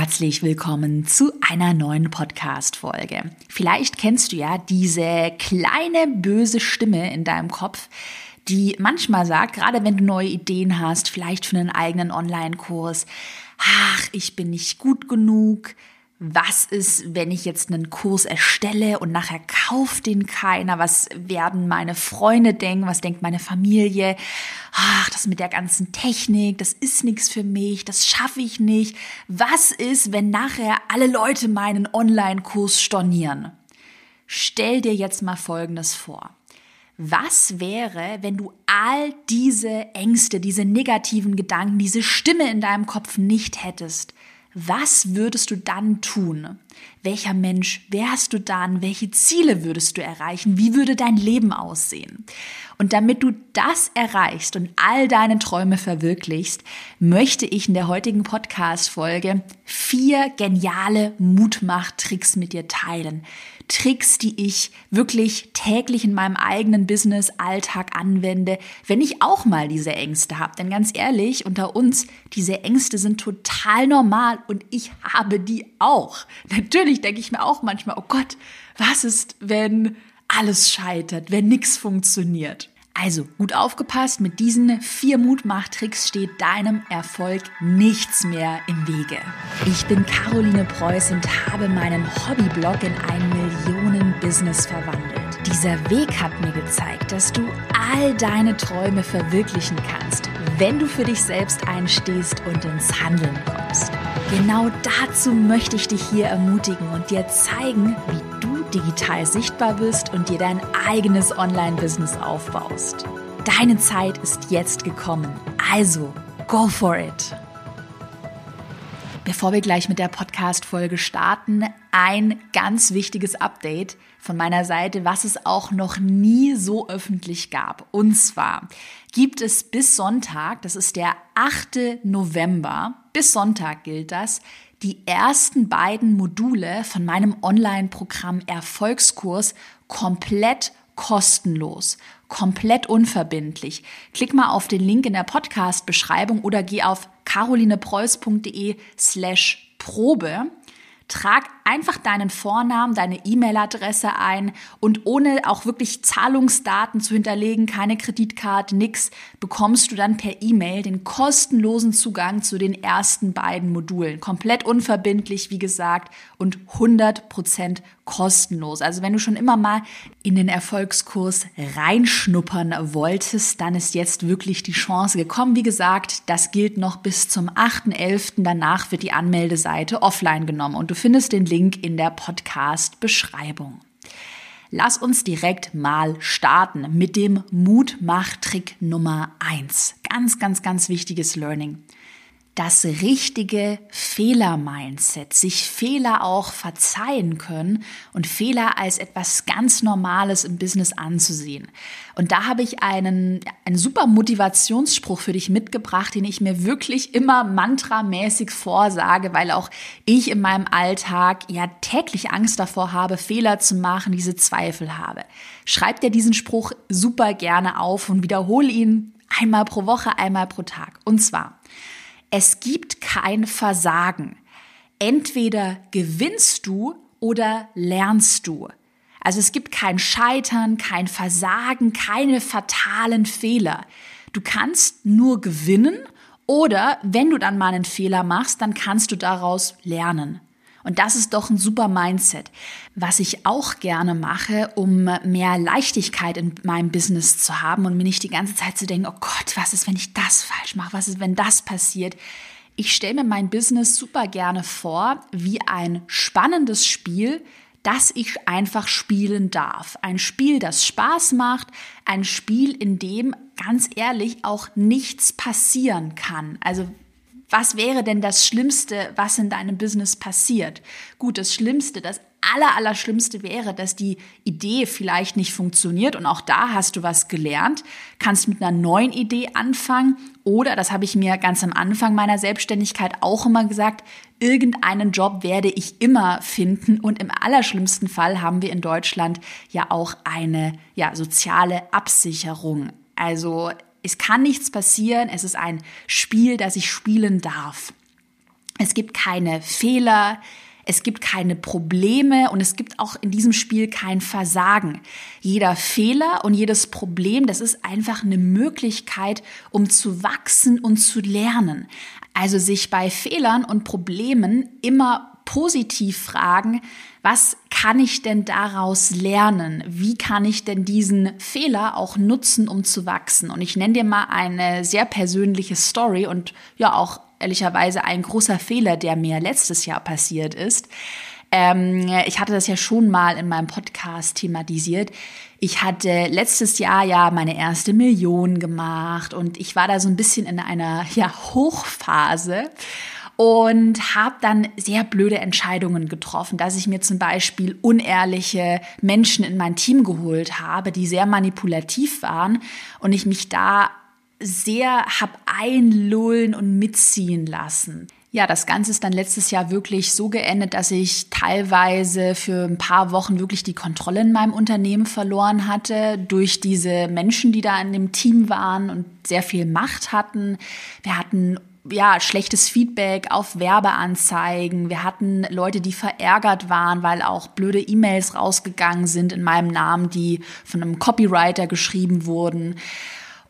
Herzlich willkommen zu einer neuen Podcast-Folge. Vielleicht kennst du ja diese kleine böse Stimme in deinem Kopf, die manchmal sagt, gerade wenn du neue Ideen hast, vielleicht für einen eigenen Online-Kurs, ach, ich bin nicht gut genug, was ist, wenn ich jetzt einen Kurs erstelle und nachher kauft den keiner? Was werden meine Freunde denken? Was denkt meine Familie? Ach, das mit der ganzen Technik, das ist nichts für mich, das schaffe ich nicht. Was ist, wenn nachher alle Leute meinen Online-Kurs stornieren? Stell dir jetzt mal Folgendes vor. Was wäre, wenn du all diese Ängste, diese negativen Gedanken, diese Stimme in deinem Kopf nicht hättest? Was würdest du dann tun? Welcher Mensch wärst du dann? Welche Ziele würdest du erreichen? Wie würde dein Leben aussehen? Und damit du das erreichst und all deine Träume verwirklichst, möchte ich in der heutigen Podcast-Folge vier geniale Mutmach-Tricks mit dir teilen. Tricks, die ich wirklich täglich in meinem eigenen Business-Alltag anwende, wenn ich auch mal diese Ängste habe. Denn ganz ehrlich, unter uns, diese Ängste sind total normal und ich habe die auch. Natürlich denke ich mir auch manchmal, oh Gott, was ist, wenn alles scheitert, wenn nichts funktioniert? Also gut aufgepasst, mit diesen vier Mutmachtricks steht deinem Erfolg nichts mehr im Wege. Ich bin Caroline Preuß und habe meinen Hobbyblog in ein Millionen-Business verwandelt. Dieser Weg hat mir gezeigt, dass du all deine Träume verwirklichen kannst, wenn du für dich selbst einstehst und ins Handeln kommst. Genau dazu möchte ich dich hier ermutigen und dir zeigen, wie du digital sichtbar bist und dir dein eigenes Online-Business aufbaust. Deine Zeit ist jetzt gekommen. Also, go for it! Bevor wir gleich mit der Podcast-Folge starten, ein ganz wichtiges Update von meiner Seite, was es auch noch nie so öffentlich gab. Und zwar gibt es bis Sonntag, das ist der 8. November, bis Sonntag gilt das, die ersten beiden Module von meinem Online-Programm Erfolgskurs komplett kostenlos, komplett unverbindlich. Klick mal auf den Link in der Podcast-Beschreibung oder geh auf carolinepreuß.de slash Probe Trag einfach deinen Vornamen, deine E-Mail-Adresse ein und ohne auch wirklich Zahlungsdaten zu hinterlegen, keine Kreditkarte, nix, bekommst du dann per E-Mail den kostenlosen Zugang zu den ersten beiden Modulen. Komplett unverbindlich, wie gesagt, und 100% kostenlos. Also wenn du schon immer mal in den Erfolgskurs reinschnuppern wolltest, dann ist jetzt wirklich die Chance gekommen. Wie gesagt, das gilt noch bis zum 8.11. Danach wird die Anmeldeseite offline genommen und du findest den Link in der Podcast-Beschreibung. Lass uns direkt mal starten mit dem Mutmach-Trick Nummer eins. Ganz, ganz, ganz wichtiges Learning das richtige Fehler-Mindset, sich Fehler auch verzeihen können und Fehler als etwas ganz Normales im Business anzusehen. Und da habe ich einen, einen super Motivationsspruch für dich mitgebracht, den ich mir wirklich immer mantramäßig vorsage, weil auch ich in meinem Alltag ja täglich Angst davor habe, Fehler zu machen, diese Zweifel habe. Schreib dir diesen Spruch super gerne auf und wiederhole ihn einmal pro Woche, einmal pro Tag. Und zwar, es gibt kein Versagen. Entweder gewinnst du oder lernst du. Also es gibt kein Scheitern, kein Versagen, keine fatalen Fehler. Du kannst nur gewinnen oder wenn du dann mal einen Fehler machst, dann kannst du daraus lernen. Und das ist doch ein super Mindset. Was ich auch gerne mache, um mehr Leichtigkeit in meinem Business zu haben und mir nicht die ganze Zeit zu denken, oh Gott, was ist, wenn ich das falsch mache? Was ist, wenn das passiert? Ich stelle mir mein Business super gerne vor wie ein spannendes Spiel, das ich einfach spielen darf. Ein Spiel, das Spaß macht, ein Spiel, in dem ganz ehrlich auch nichts passieren kann. Also was wäre denn das Schlimmste, was in deinem Business passiert? Gut, das Schlimmste, das aller, aller Schlimmste wäre, dass die Idee vielleicht nicht funktioniert und auch da hast du was gelernt, kannst mit einer neuen Idee anfangen oder, das habe ich mir ganz am Anfang meiner Selbstständigkeit auch immer gesagt, irgendeinen Job werde ich immer finden und im allerschlimmsten Fall haben wir in Deutschland ja auch eine ja, soziale Absicherung. Also es kann nichts passieren, es ist ein Spiel, das ich spielen darf. Es gibt keine Fehler, es gibt keine Probleme und es gibt auch in diesem Spiel kein Versagen. Jeder Fehler und jedes Problem, das ist einfach eine Möglichkeit, um zu wachsen und zu lernen. Also sich bei Fehlern und Problemen immer positiv fragen, was kann ich denn daraus lernen? Wie kann ich denn diesen Fehler auch nutzen, um zu wachsen? Und ich nenne dir mal eine sehr persönliche Story und ja auch ehrlicherweise ein großer Fehler, der mir letztes Jahr passiert ist. Ähm, ich hatte das ja schon mal in meinem Podcast thematisiert. Ich hatte letztes Jahr ja meine erste Million gemacht und ich war da so ein bisschen in einer ja, Hochphase und habe dann sehr blöde Entscheidungen getroffen, dass ich mir zum Beispiel unehrliche Menschen in mein Team geholt habe, die sehr manipulativ waren und ich mich da sehr hab einlullen und mitziehen lassen. Ja, das Ganze ist dann letztes Jahr wirklich so geendet, dass ich teilweise für ein paar Wochen wirklich die Kontrolle in meinem Unternehmen verloren hatte durch diese Menschen, die da in dem Team waren und sehr viel Macht hatten. Wir hatten ja, schlechtes Feedback auf Werbeanzeigen. Wir hatten Leute, die verärgert waren, weil auch blöde E-Mails rausgegangen sind in meinem Namen, die von einem Copywriter geschrieben wurden.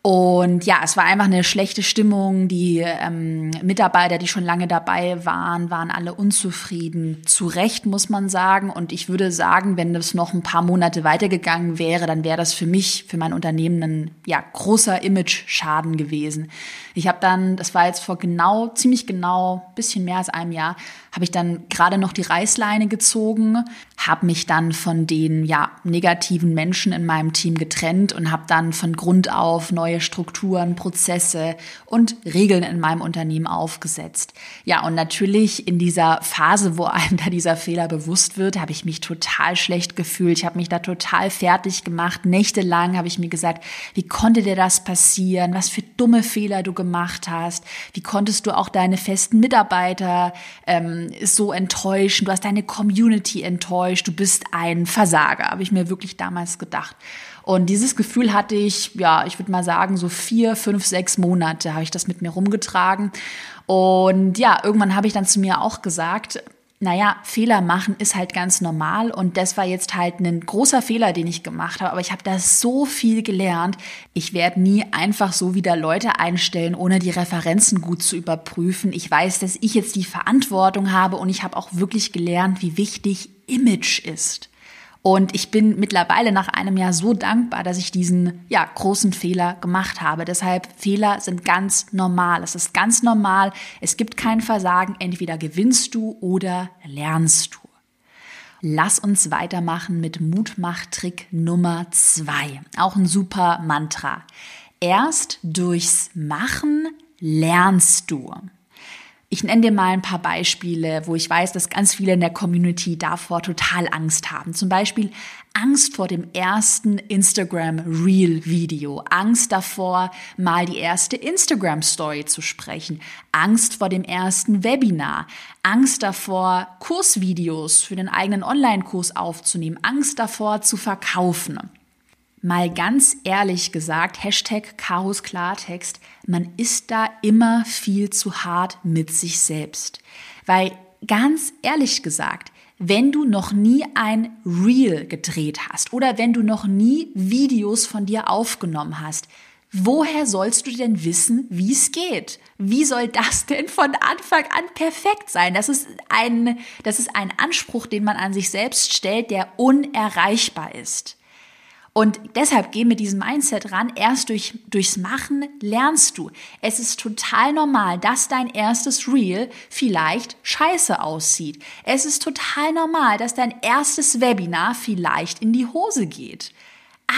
Und ja, es war einfach eine schlechte Stimmung. Die ähm, Mitarbeiter, die schon lange dabei waren, waren alle unzufrieden. Zu Recht, muss man sagen. Und ich würde sagen, wenn das noch ein paar Monate weitergegangen wäre, dann wäre das für mich, für mein Unternehmen ein ja, großer Image-Schaden gewesen. Ich habe dann, das war jetzt vor genau, ziemlich genau, bisschen mehr als einem Jahr, habe ich dann gerade noch die Reißleine gezogen, habe mich dann von den ja negativen Menschen in meinem Team getrennt und habe dann von Grund auf neue Strukturen, Prozesse und Regeln in meinem Unternehmen aufgesetzt. Ja, und natürlich in dieser Phase, wo einem da dieser Fehler bewusst wird, habe ich mich total schlecht gefühlt. Ich habe mich da total fertig gemacht. Nächtelang habe ich mir gesagt, wie konnte dir das passieren? Was für dumme Fehler du gemacht hast? Wie konntest du auch deine festen Mitarbeiter ähm, so enttäuschend, du hast deine Community enttäuscht, du bist ein Versager, habe ich mir wirklich damals gedacht. Und dieses Gefühl hatte ich, ja, ich würde mal sagen, so vier, fünf, sechs Monate habe ich das mit mir rumgetragen. Und ja, irgendwann habe ich dann zu mir auch gesagt, naja, Fehler machen ist halt ganz normal und das war jetzt halt ein großer Fehler, den ich gemacht habe, aber ich habe da so viel gelernt. Ich werde nie einfach so wieder Leute einstellen, ohne die Referenzen gut zu überprüfen. Ich weiß, dass ich jetzt die Verantwortung habe und ich habe auch wirklich gelernt, wie wichtig Image ist. Und ich bin mittlerweile nach einem Jahr so dankbar, dass ich diesen ja, großen Fehler gemacht habe. Deshalb Fehler sind ganz normal. Es ist ganz normal. Es gibt kein Versagen. Entweder gewinnst du oder lernst du. Lass uns weitermachen mit Mutmachtrick Nummer zwei. Auch ein super Mantra. Erst durchs Machen lernst du. Ich nenne dir mal ein paar Beispiele, wo ich weiß, dass ganz viele in der Community davor total Angst haben. Zum Beispiel Angst vor dem ersten Instagram Reel Video, Angst davor, mal die erste Instagram Story zu sprechen, Angst vor dem ersten Webinar, Angst davor, Kursvideos für den eigenen Online-Kurs aufzunehmen, Angst davor zu verkaufen. Mal ganz ehrlich gesagt, Hashtag Karos Klartext, man ist da immer viel zu hart mit sich selbst. Weil ganz ehrlich gesagt, wenn du noch nie ein Reel gedreht hast oder wenn du noch nie Videos von dir aufgenommen hast, woher sollst du denn wissen, wie es geht? Wie soll das denn von Anfang an perfekt sein? Das ist ein, das ist ein Anspruch, den man an sich selbst stellt, der unerreichbar ist. Und deshalb geh mit diesem Mindset ran. Erst durch, durchs Machen lernst du. Es ist total normal, dass dein erstes Reel vielleicht scheiße aussieht. Es ist total normal, dass dein erstes Webinar vielleicht in die Hose geht.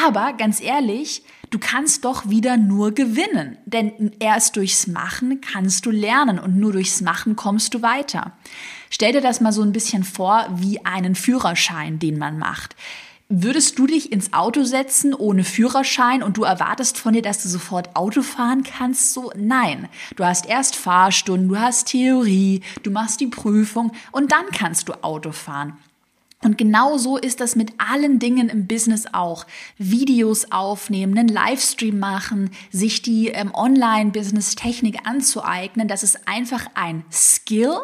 Aber ganz ehrlich, du kannst doch wieder nur gewinnen. Denn erst durchs Machen kannst du lernen und nur durchs Machen kommst du weiter. Stell dir das mal so ein bisschen vor wie einen Führerschein, den man macht. Würdest du dich ins Auto setzen ohne Führerschein und du erwartest von dir, dass du sofort Auto fahren kannst? So, nein. Du hast erst Fahrstunden, du hast Theorie, du machst die Prüfung und dann kannst du Auto fahren. Und genau so ist das mit allen Dingen im Business auch. Videos aufnehmen, einen Livestream machen, sich die ähm, Online-Business-Technik anzueignen, das ist einfach ein Skill,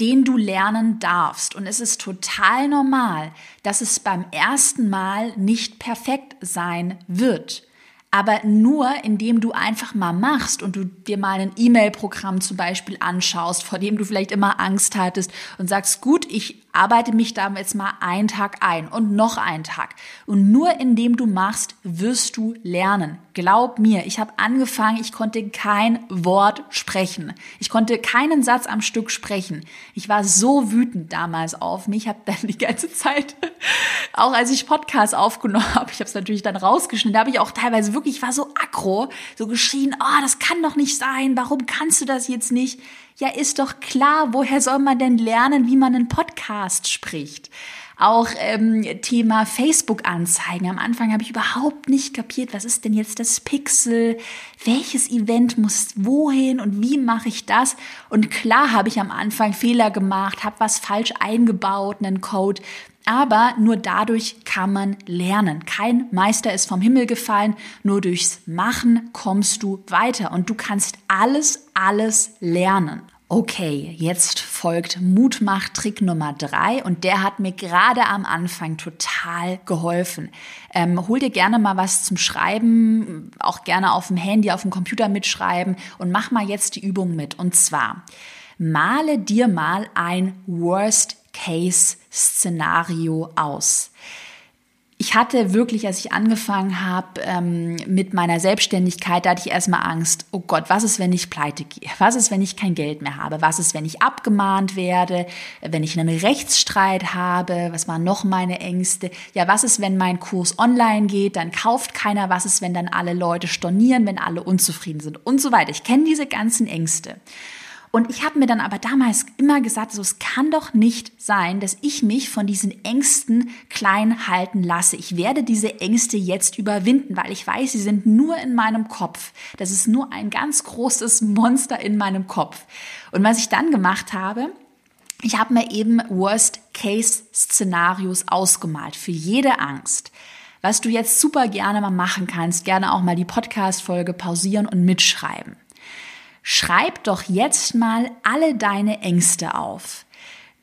den du lernen darfst. Und es ist total normal, dass es beim ersten Mal nicht perfekt sein wird. Aber nur indem du einfach mal machst und du dir mal ein E-Mail-Programm zum Beispiel anschaust, vor dem du vielleicht immer Angst hattest und sagst, gut, ich arbeite mich da jetzt mal einen Tag ein und noch einen Tag. Und nur indem du machst, wirst du lernen. Glaub mir, ich habe angefangen, ich konnte kein Wort sprechen. Ich konnte keinen Satz am Stück sprechen. Ich war so wütend damals auf mich, habe dann die ganze Zeit, auch als ich Podcasts aufgenommen habe, ich habe es natürlich dann rausgeschnitten, da habe ich auch teilweise wirklich, ich war so aggro, so geschrien, oh, das kann doch nicht sein, warum kannst du das jetzt nicht? Ja, ist doch klar, woher soll man denn lernen, wie man einen Podcast spricht? Auch ähm, Thema Facebook-Anzeigen. Am Anfang habe ich überhaupt nicht kapiert, was ist denn jetzt das Pixel? Welches Event muss wohin und wie mache ich das? Und klar habe ich am Anfang Fehler gemacht, habe was falsch eingebaut, einen Code. Aber nur dadurch kann man lernen. Kein Meister ist vom Himmel gefallen. Nur durchs Machen kommst du weiter und du kannst alles, alles lernen. Okay, jetzt folgt Mutmach-Trick Nummer drei und der hat mir gerade am Anfang total geholfen. Ähm, hol dir gerne mal was zum Schreiben, auch gerne auf dem Handy, auf dem Computer mitschreiben und mach mal jetzt die Übung mit. Und zwar, male dir mal ein Worst-Case-Szenario aus ich hatte wirklich, als ich angefangen habe ähm, mit meiner Selbstständigkeit, da hatte ich erstmal Angst, oh Gott, was ist, wenn ich pleite gehe? Was ist, wenn ich kein Geld mehr habe? Was ist, wenn ich abgemahnt werde? Wenn ich einen Rechtsstreit habe? Was waren noch meine Ängste? Ja, was ist, wenn mein Kurs online geht? Dann kauft keiner. Was ist, wenn dann alle Leute stornieren, wenn alle unzufrieden sind? Und so weiter. Ich kenne diese ganzen Ängste. Und ich habe mir dann aber damals immer gesagt, so, es kann doch nicht sein, dass ich mich von diesen Ängsten klein halten lasse. Ich werde diese Ängste jetzt überwinden, weil ich weiß, sie sind nur in meinem Kopf. Das ist nur ein ganz großes Monster in meinem Kopf. Und was ich dann gemacht habe, ich habe mir eben Worst-Case-Szenarios ausgemalt für jede Angst. Was du jetzt super gerne mal machen kannst, gerne auch mal die Podcast-Folge pausieren und mitschreiben. Schreib doch jetzt mal alle deine Ängste auf.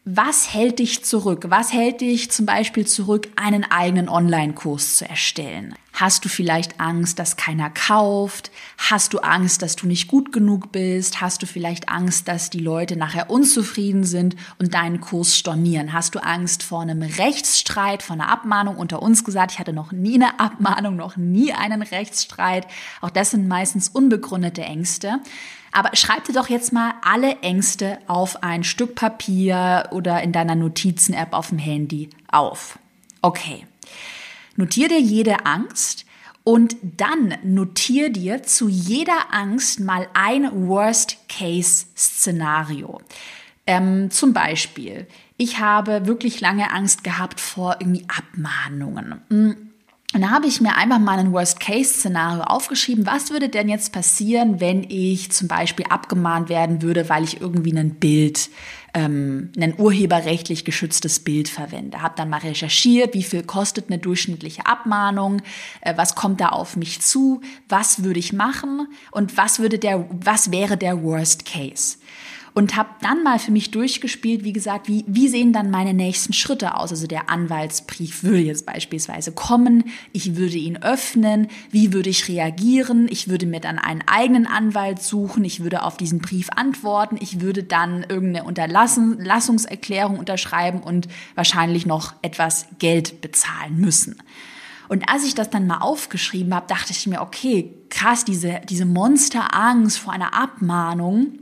Was hält dich zurück? Was hält dich zum Beispiel zurück, einen eigenen Online-Kurs zu erstellen? Hast du vielleicht Angst, dass keiner kauft? Hast du Angst, dass du nicht gut genug bist? Hast du vielleicht Angst, dass die Leute nachher unzufrieden sind und deinen Kurs stornieren? Hast du Angst vor einem Rechtsstreit, vor einer Abmahnung? Unter uns gesagt, ich hatte noch nie eine Abmahnung, noch nie einen Rechtsstreit. Auch das sind meistens unbegründete Ängste. Aber schreib dir doch jetzt mal alle Ängste auf ein Stück Papier oder in deiner Notizen-App auf dem Handy auf. Okay. Notier dir jede Angst und dann notier dir zu jeder Angst mal ein Worst-Case-Szenario. Ähm, zum Beispiel, ich habe wirklich lange Angst gehabt vor irgendwie Abmahnungen. Und da habe ich mir einfach mal ein Worst-Case-Szenario aufgeschrieben. Was würde denn jetzt passieren, wenn ich zum Beispiel abgemahnt werden würde, weil ich irgendwie ein Bild, ähm, ein urheberrechtlich geschütztes Bild verwende? Habe dann mal recherchiert, wie viel kostet eine durchschnittliche Abmahnung, äh, was kommt da auf mich zu, was würde ich machen und was würde der, was wäre der Worst Case? Und habe dann mal für mich durchgespielt, wie gesagt, wie, wie sehen dann meine nächsten Schritte aus? Also der Anwaltsbrief würde jetzt beispielsweise kommen, ich würde ihn öffnen, wie würde ich reagieren? Ich würde mir dann einen eigenen Anwalt suchen, ich würde auf diesen Brief antworten, ich würde dann irgendeine Unterlassungserklärung unterschreiben und wahrscheinlich noch etwas Geld bezahlen müssen. Und als ich das dann mal aufgeschrieben habe, dachte ich mir, okay, krass, diese, diese Monsterangst vor einer Abmahnung,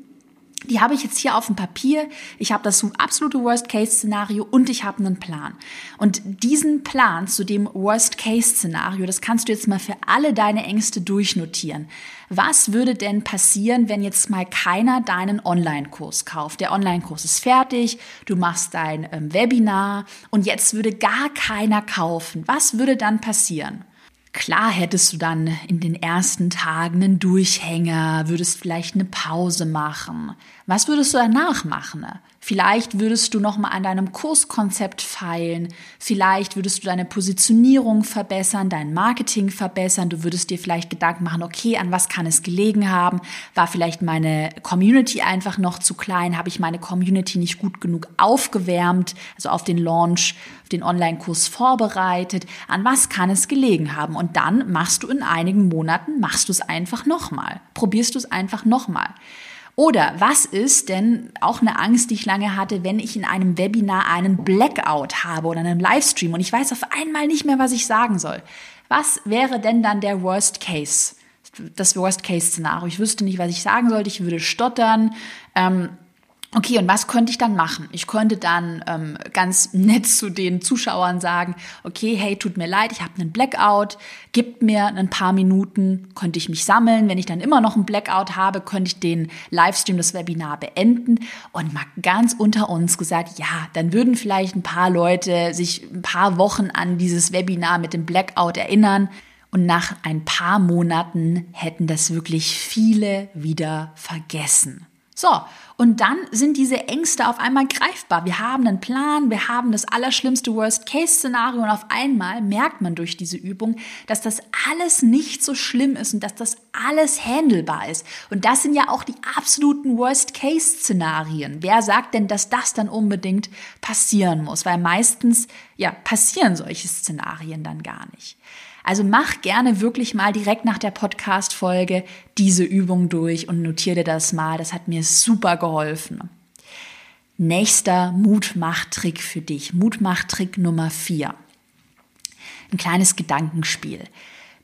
die habe ich jetzt hier auf dem Papier. Ich habe das absolute Worst-Case-Szenario und ich habe einen Plan. Und diesen Plan zu dem Worst-Case-Szenario, das kannst du jetzt mal für alle deine Ängste durchnotieren. Was würde denn passieren, wenn jetzt mal keiner deinen Online-Kurs kauft? Der Online-Kurs ist fertig, du machst dein ähm, Webinar und jetzt würde gar keiner kaufen. Was würde dann passieren? Klar hättest du dann in den ersten Tagen einen Durchhänger, würdest vielleicht eine Pause machen. Was würdest du danach machen? Vielleicht würdest du noch mal an deinem Kurskonzept feilen. Vielleicht würdest du deine Positionierung verbessern, dein Marketing verbessern. Du würdest dir vielleicht Gedanken machen, okay, an was kann es gelegen haben? War vielleicht meine Community einfach noch zu klein? Habe ich meine Community nicht gut genug aufgewärmt? Also auf den Launch, den Online-Kurs vorbereitet? An was kann es gelegen haben? Und dann machst du in einigen Monaten, machst du es einfach nochmal. Probierst du es einfach nochmal. Oder was ist denn auch eine Angst, die ich lange hatte, wenn ich in einem Webinar einen Blackout habe oder einen Livestream und ich weiß auf einmal nicht mehr, was ich sagen soll? Was wäre denn dann der Worst Case? Das Worst Case Szenario. Ich wüsste nicht, was ich sagen sollte. Ich würde stottern. Ähm, Okay, und was könnte ich dann machen? Ich könnte dann ähm, ganz nett zu den Zuschauern sagen, okay, hey, tut mir leid, ich habe einen Blackout, gibt mir ein paar Minuten, könnte ich mich sammeln. Wenn ich dann immer noch einen Blackout habe, könnte ich den Livestream, das Webinar beenden. Und mal ganz unter uns gesagt, ja, dann würden vielleicht ein paar Leute sich ein paar Wochen an dieses Webinar mit dem Blackout erinnern. Und nach ein paar Monaten hätten das wirklich viele wieder vergessen. So, und dann sind diese Ängste auf einmal greifbar. Wir haben einen Plan, wir haben das allerschlimmste Worst-Case-Szenario und auf einmal merkt man durch diese Übung, dass das alles nicht so schlimm ist und dass das alles handelbar ist. Und das sind ja auch die absoluten Worst-Case-Szenarien. Wer sagt denn, dass das dann unbedingt passieren muss? Weil meistens, ja, passieren solche Szenarien dann gar nicht. Also mach gerne wirklich mal direkt nach der Podcast-Folge diese Übung durch und notiere das mal. Das hat mir super geholfen. Nächster Mutmachtrick für dich. Mutmachtrick Nummer vier. Ein kleines Gedankenspiel.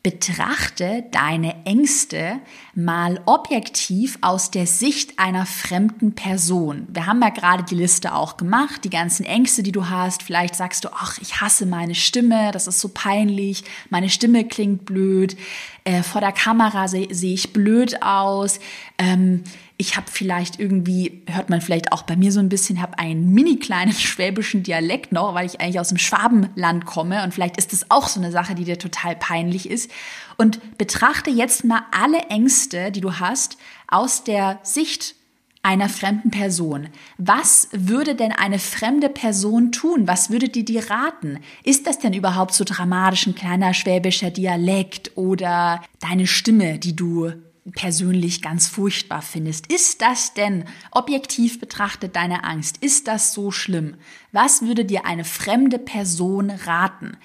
Betrachte deine Ängste mal objektiv aus der Sicht einer fremden Person. Wir haben ja gerade die Liste auch gemacht, die ganzen Ängste, die du hast. Vielleicht sagst du, ach, ich hasse meine Stimme, das ist so peinlich, meine Stimme klingt blöd, äh, vor der Kamera sehe seh ich blöd aus. Ähm, ich habe vielleicht irgendwie, hört man vielleicht auch bei mir so ein bisschen, habe einen mini kleinen schwäbischen Dialekt noch, weil ich eigentlich aus dem Schwabenland komme und vielleicht ist das auch so eine Sache, die dir total peinlich ist. Und betrachte jetzt mal alle Ängste, die du hast, aus der Sicht einer fremden Person. Was würde denn eine fremde Person tun? Was würde die dir raten? Ist das denn überhaupt so dramatisch ein kleiner schwäbischer Dialekt oder deine Stimme, die du persönlich ganz furchtbar findest. Ist das denn objektiv betrachtet deine Angst? Ist das so schlimm? Was würde dir eine fremde Person raten?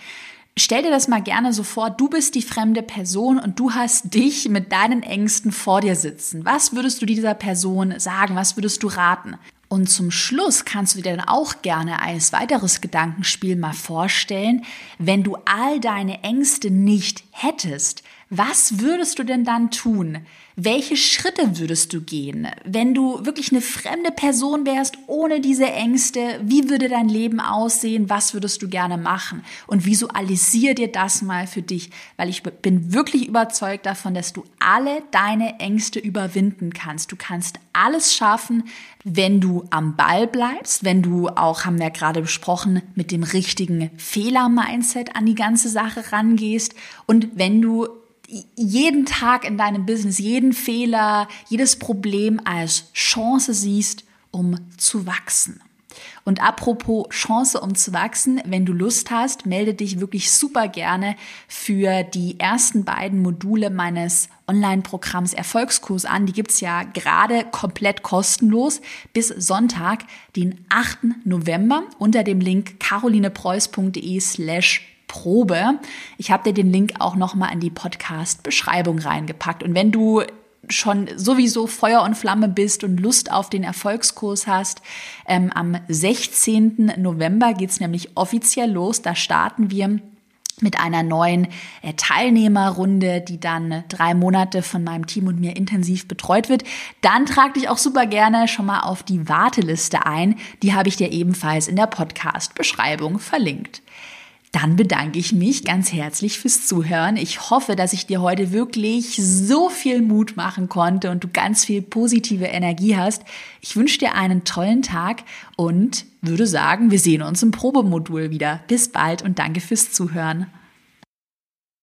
Stell dir das mal gerne so vor, du bist die fremde Person und du hast dich mit deinen Ängsten vor dir sitzen. Was würdest du dieser Person sagen? Was würdest du raten? Und zum Schluss kannst du dir dann auch gerne als weiteres Gedankenspiel mal vorstellen, wenn du all deine Ängste nicht hättest, was würdest du denn dann tun? Welche Schritte würdest du gehen? Wenn du wirklich eine fremde Person wärst, ohne diese Ängste, wie würde dein Leben aussehen? Was würdest du gerne machen? Und visualisier dir das mal für dich, weil ich bin wirklich überzeugt davon, dass du alle deine Ängste überwinden kannst. Du kannst alles schaffen, wenn du am Ball bleibst, wenn du auch, haben wir gerade besprochen, mit dem richtigen Fehler-Mindset an die ganze Sache rangehst und wenn du jeden Tag in deinem Business, jeden Fehler, jedes Problem als Chance siehst, um zu wachsen. Und apropos Chance, um zu wachsen, wenn du Lust hast, melde dich wirklich super gerne für die ersten beiden Module meines Online-Programms Erfolgskurs an. Die gibt's ja gerade komplett kostenlos bis Sonntag, den 8. November unter dem Link carolinepreuß.de slash Probe. Ich habe dir den Link auch nochmal in die Podcast-Beschreibung reingepackt. Und wenn du schon sowieso Feuer und Flamme bist und Lust auf den Erfolgskurs hast, ähm, am 16. November geht's nämlich offiziell los. Da starten wir mit einer neuen äh, Teilnehmerrunde, die dann drei Monate von meinem Team und mir intensiv betreut wird. Dann trag dich auch super gerne schon mal auf die Warteliste ein. Die habe ich dir ebenfalls in der Podcast-Beschreibung verlinkt. Dann bedanke ich mich ganz herzlich fürs Zuhören. Ich hoffe, dass ich dir heute wirklich so viel Mut machen konnte und du ganz viel positive Energie hast. Ich wünsche dir einen tollen Tag und würde sagen, wir sehen uns im Probemodul wieder. Bis bald und danke fürs Zuhören.